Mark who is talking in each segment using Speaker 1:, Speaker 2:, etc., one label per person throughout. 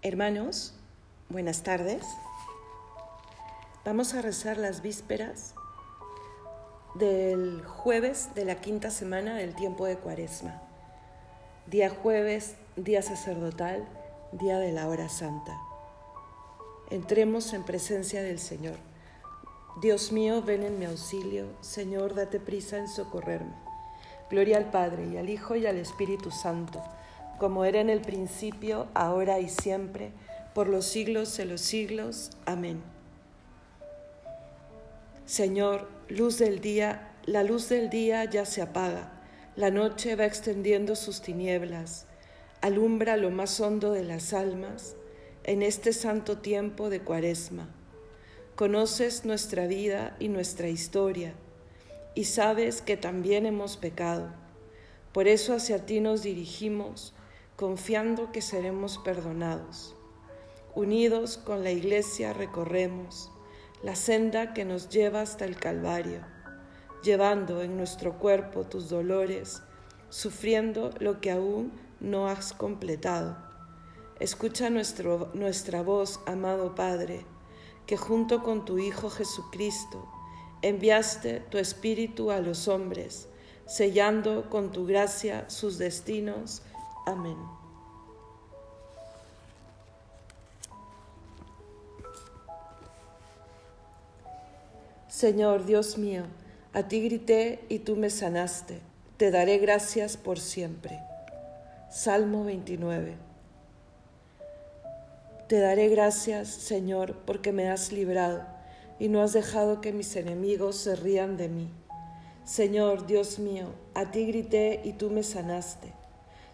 Speaker 1: Hermanos, buenas tardes. Vamos a rezar las vísperas del jueves de la quinta semana del tiempo de Cuaresma. Día jueves, día sacerdotal, día de la hora santa. Entremos en presencia del Señor. Dios mío, ven en mi auxilio. Señor, date prisa en socorrerme. Gloria al Padre y al Hijo y al Espíritu Santo como era en el principio, ahora y siempre, por los siglos de los siglos. Amén. Señor, luz del día, la luz del día ya se apaga, la noche va extendiendo sus tinieblas, alumbra lo más hondo de las almas en este santo tiempo de cuaresma. Conoces nuestra vida y nuestra historia y sabes que también hemos pecado. Por eso hacia ti nos dirigimos confiando que seremos perdonados. Unidos con la Iglesia recorremos la senda que nos lleva hasta el Calvario, llevando en nuestro cuerpo tus dolores, sufriendo lo que aún no has completado. Escucha nuestro, nuestra voz, amado Padre, que junto con tu Hijo Jesucristo enviaste tu Espíritu a los hombres, sellando con tu gracia sus destinos Amén. Señor Dios mío, a ti grité y tú me sanaste. Te daré gracias por siempre. Salmo 29. Te daré gracias, Señor, porque me has librado y no has dejado que mis enemigos se rían de mí. Señor Dios mío, a ti grité y tú me sanaste.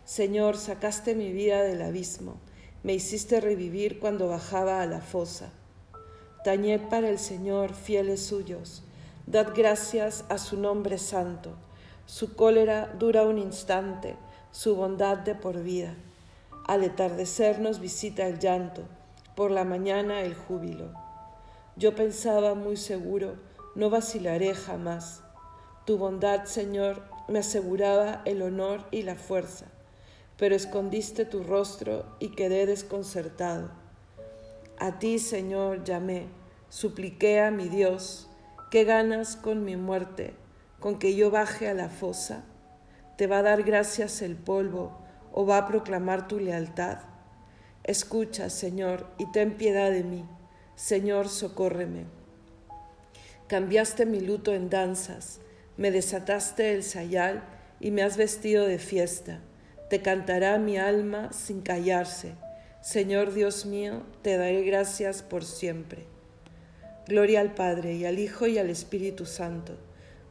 Speaker 1: Señor, sacaste mi vida del abismo, me hiciste revivir cuando bajaba a la fosa. Tañed para el Señor, fieles suyos, dad gracias a su nombre santo. Su cólera dura un instante, su bondad de por vida. Al atardecer nos visita el llanto, por la mañana el júbilo. Yo pensaba muy seguro, no vacilaré jamás. Tu bondad, Señor, me aseguraba el honor y la fuerza pero escondiste tu rostro y quedé desconcertado. A ti, Señor, llamé, supliqué a mi Dios, ¿qué ganas con mi muerte, con que yo baje a la fosa? ¿Te va a dar gracias el polvo o va a proclamar tu lealtad? Escucha, Señor, y ten piedad de mí. Señor, socórreme. Cambiaste mi luto en danzas, me desataste el sayal y me has vestido de fiesta te cantará mi alma sin callarse. Señor Dios mío, te daré gracias por siempre. Gloria al Padre y al Hijo y al Espíritu Santo,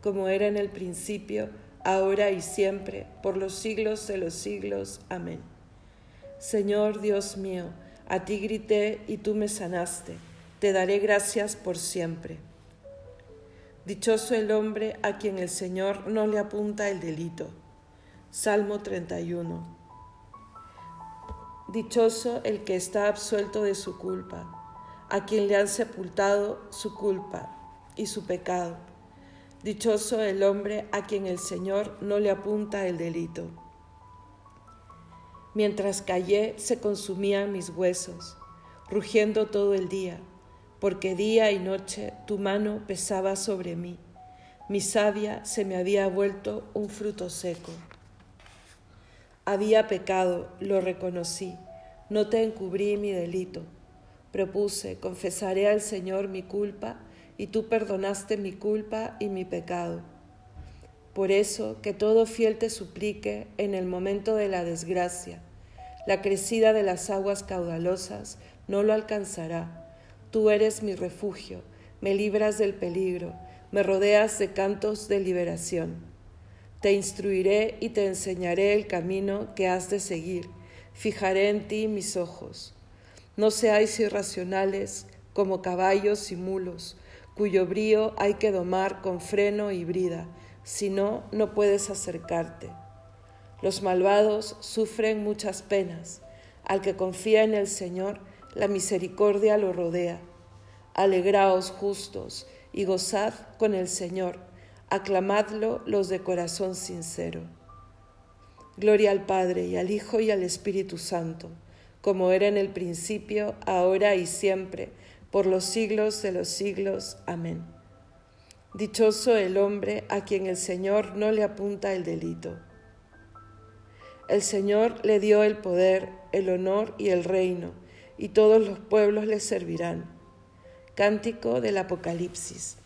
Speaker 1: como era en el principio, ahora y siempre, por los siglos de los siglos. Amén. Señor Dios mío, a ti grité y tú me sanaste. Te daré gracias por siempre. Dichoso el hombre a quien el Señor no le apunta el delito Salmo 31. Dichoso el que está absuelto de su culpa, a quien le han sepultado su culpa y su pecado. Dichoso el hombre a quien el Señor no le apunta el delito. Mientras callé se consumían mis huesos, rugiendo todo el día, porque día y noche tu mano pesaba sobre mí. Mi savia se me había vuelto un fruto seco. Había pecado, lo reconocí, no te encubrí mi delito. Propuse, confesaré al Señor mi culpa, y tú perdonaste mi culpa y mi pecado. Por eso, que todo fiel te suplique en el momento de la desgracia. La crecida de las aguas caudalosas no lo alcanzará. Tú eres mi refugio, me libras del peligro, me rodeas de cantos de liberación. Te instruiré y te enseñaré el camino que has de seguir. Fijaré en ti mis ojos. No seáis irracionales como caballos y mulos, cuyo brío hay que domar con freno y brida, si no, no puedes acercarte. Los malvados sufren muchas penas. Al que confía en el Señor, la misericordia lo rodea. Alegraos justos y gozad con el Señor aclamadlo los de corazón sincero. Gloria al Padre y al Hijo y al Espíritu Santo, como era en el principio, ahora y siempre, por los siglos de los siglos. Amén. Dichoso el hombre a quien el Señor no le apunta el delito. El Señor le dio el poder, el honor y el reino, y todos los pueblos le servirán. Cántico del Apocalipsis.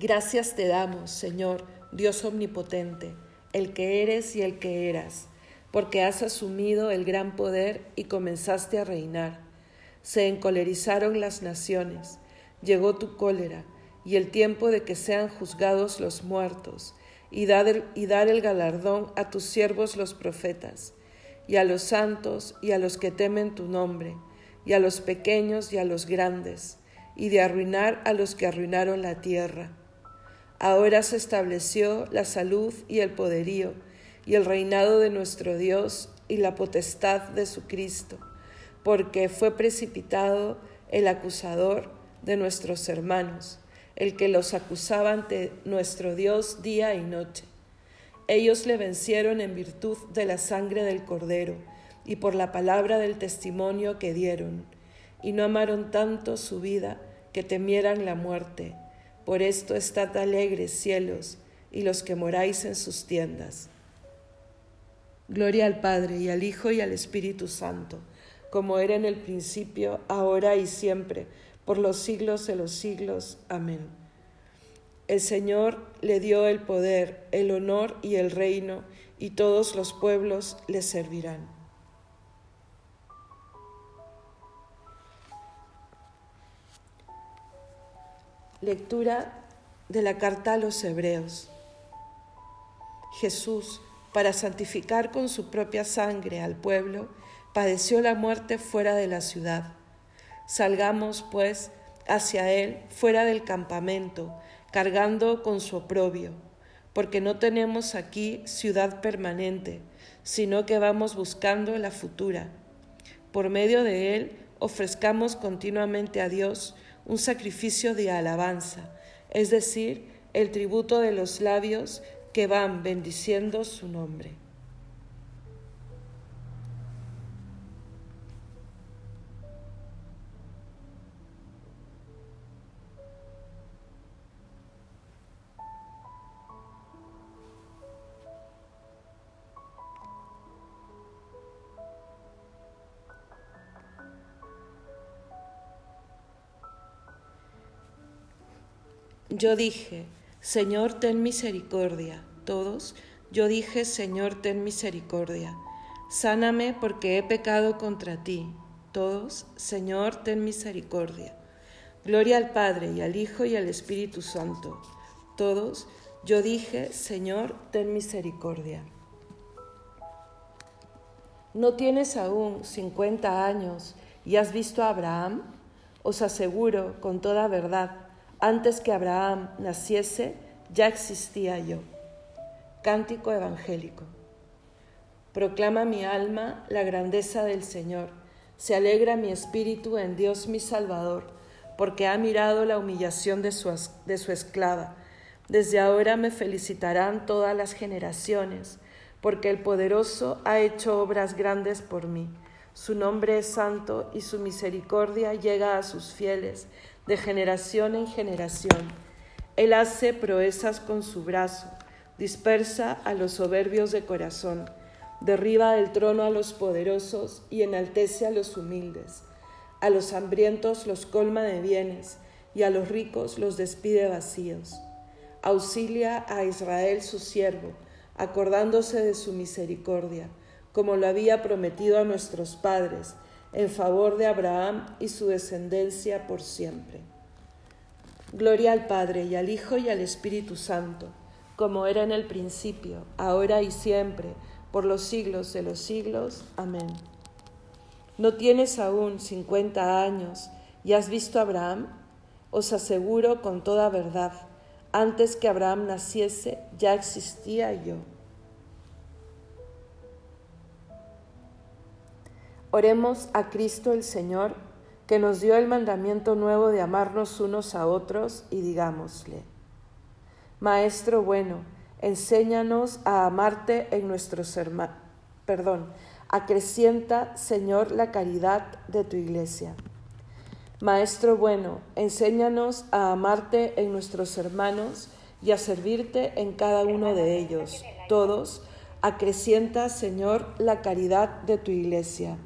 Speaker 1: Gracias te damos, Señor, Dios omnipotente, el que eres y el que eras, porque has asumido el gran poder y comenzaste a reinar. Se encolerizaron las naciones, llegó tu cólera, y el tiempo de que sean juzgados los muertos, y dar, el, galardón a tus siervos los profetas, y a los santos y a los que temen tu nombre, y a los pequeños y a los grandes, y de arruinar a los que arruinaron la tierra. Ahora se estableció la salud y el poderío, y el reinado de nuestro Dios y la potestad de su Cristo, porque fue precipitado el acusador de nuestros hermanos el que los acusaba ante nuestro Dios día y noche. Ellos le vencieron en virtud de la sangre del cordero y por la palabra del testimonio que dieron, y no amaron tanto su vida que temieran la muerte. Por esto estad alegres cielos y los que moráis en sus tiendas. Gloria al Padre y al Hijo y al Espíritu Santo, como era en el principio, ahora y siempre, por los siglos de los siglos. Amén. El Señor le dio el poder, el honor y el reino, y todos los pueblos le servirán. Lectura de la carta a los Hebreos. Jesús, para santificar con su propia sangre al pueblo, padeció la muerte fuera de la ciudad Salgamos, pues, hacia Él fuera del campamento, cargando con su oprobio, porque no tenemos aquí ciudad permanente, sino que vamos buscando la futura. Por medio de Él ofrezcamos continuamente a Dios un sacrificio de alabanza, es decir, el tributo de los labios que van bendiciendo su nombre. Yo dije, Señor, ten misericordia. Todos, yo dije, Señor, ten misericordia. Sáname porque he pecado contra ti. Todos, Señor, ten misericordia. Gloria al Padre y al Hijo y al Espíritu Santo. Todos, yo dije, Señor, ten misericordia. ¿No tienes aún cincuenta años y has visto a Abraham? Os aseguro con toda verdad antes que Abraham naciese, ya existía yo. Cántico evangélico. Proclama mi alma la grandeza del Señor. Se alegra mi espíritu en Dios mi Salvador, porque ha mirado la humillación de su, de su esclava. Desde ahora me felicitarán todas las generaciones, porque el poderoso ha hecho obras grandes por mí. Su nombre es santo y su misericordia llega a sus fieles de generación en generación. Él hace proezas con su brazo, dispersa a los soberbios de corazón, derriba del trono a los poderosos y enaltece a los humildes. A los hambrientos los colma de bienes y a los ricos los despide vacíos. Auxilia a Israel su siervo, acordándose de su misericordia, como lo había prometido a nuestros padres en favor de Abraham y su descendencia por siempre. Gloria al Padre y al Hijo y al Espíritu Santo, como era en el principio, ahora y siempre, por los siglos de los siglos. Amén. ¿No tienes aún cincuenta años y has visto a Abraham? Os aseguro con toda verdad, antes que Abraham naciese, ya existía yo. Oremos a Cristo el Señor, que nos dio el mandamiento nuevo de amarnos unos a otros, y digámosle, Maestro bueno, enséñanos a amarte en nuestros hermanos, perdón, Acrecienta, Señor, la caridad de tu iglesia. Maestro bueno, enséñanos a amarte en nuestros hermanos y a servirte en cada uno de ellos. Todos, acrecienta, Señor, la caridad de tu iglesia.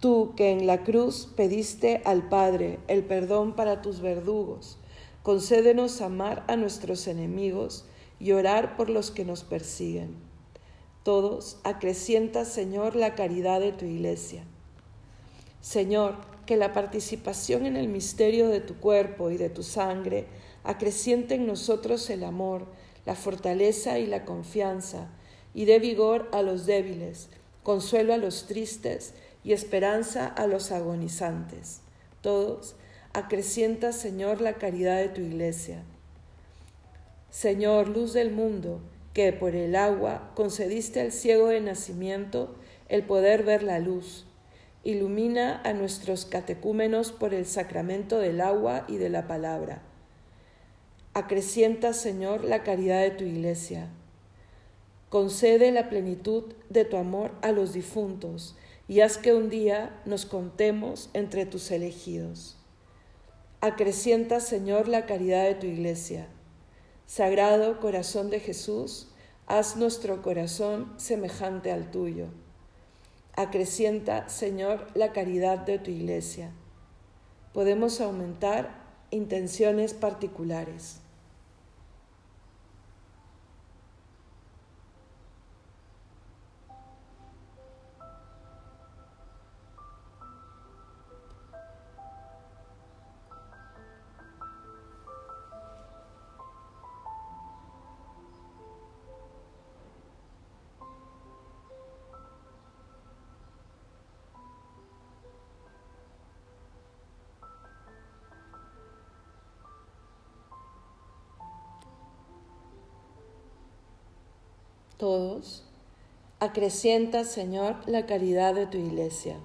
Speaker 1: Tú que en la cruz pediste al Padre el perdón para tus verdugos, concédenos amar a nuestros enemigos y orar por los que nos persiguen. Todos, acrecienta, Señor, la caridad de tu iglesia. Señor, que la participación en el misterio de tu cuerpo y de tu sangre acreciente en nosotros el amor, la fortaleza y la confianza, y dé vigor a los débiles, consuelo a los tristes y esperanza a los agonizantes. Todos, acrecienta, Señor, la caridad de tu iglesia. Señor, luz del mundo, que por el agua concediste al ciego de nacimiento el poder ver la luz ilumina a nuestros catecúmenos por el sacramento del agua y de la palabra. Acrecienta, Señor, la caridad de tu iglesia. Concede la plenitud de tu amor a los difuntos y haz que un día nos contemos entre tus elegidos. Acrecienta, Señor, la caridad de tu iglesia. Sagrado corazón de Jesús, haz nuestro corazón semejante al tuyo. Acrecienta, Señor, la caridad de tu iglesia. Podemos aumentar intenciones particulares. Todos, acrecienta, Señor, la caridad de tu iglesia.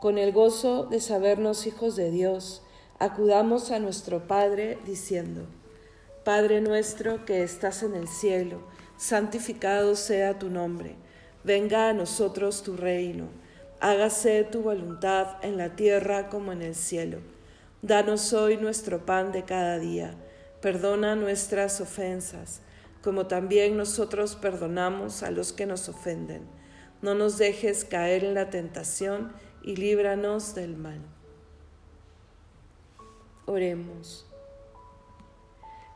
Speaker 1: Con el gozo de sabernos hijos de Dios, acudamos a nuestro Padre diciendo, Padre nuestro que estás en el cielo, santificado sea tu nombre, venga a nosotros tu reino, hágase tu voluntad en la tierra como en el cielo. Danos hoy nuestro pan de cada día, perdona nuestras ofensas como también nosotros perdonamos a los que nos ofenden. No nos dejes caer en la tentación y líbranos del mal. Oremos.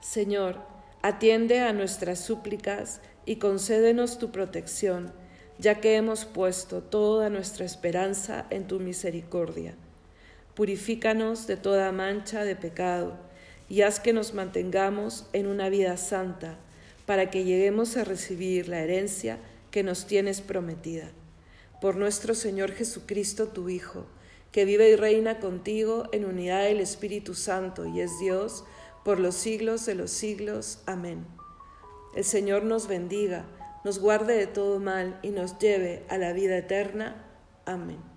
Speaker 1: Señor, atiende a nuestras súplicas y concédenos tu protección, ya que hemos puesto toda nuestra esperanza en tu misericordia. Purifícanos de toda mancha de pecado y haz que nos mantengamos en una vida santa para que lleguemos a recibir la herencia que nos tienes prometida. Por nuestro Señor Jesucristo, tu Hijo, que vive y reina contigo en unidad del Espíritu Santo y es Dios por los siglos de los siglos. Amén. El Señor nos bendiga, nos guarde de todo mal y nos lleve a la vida eterna. Amén.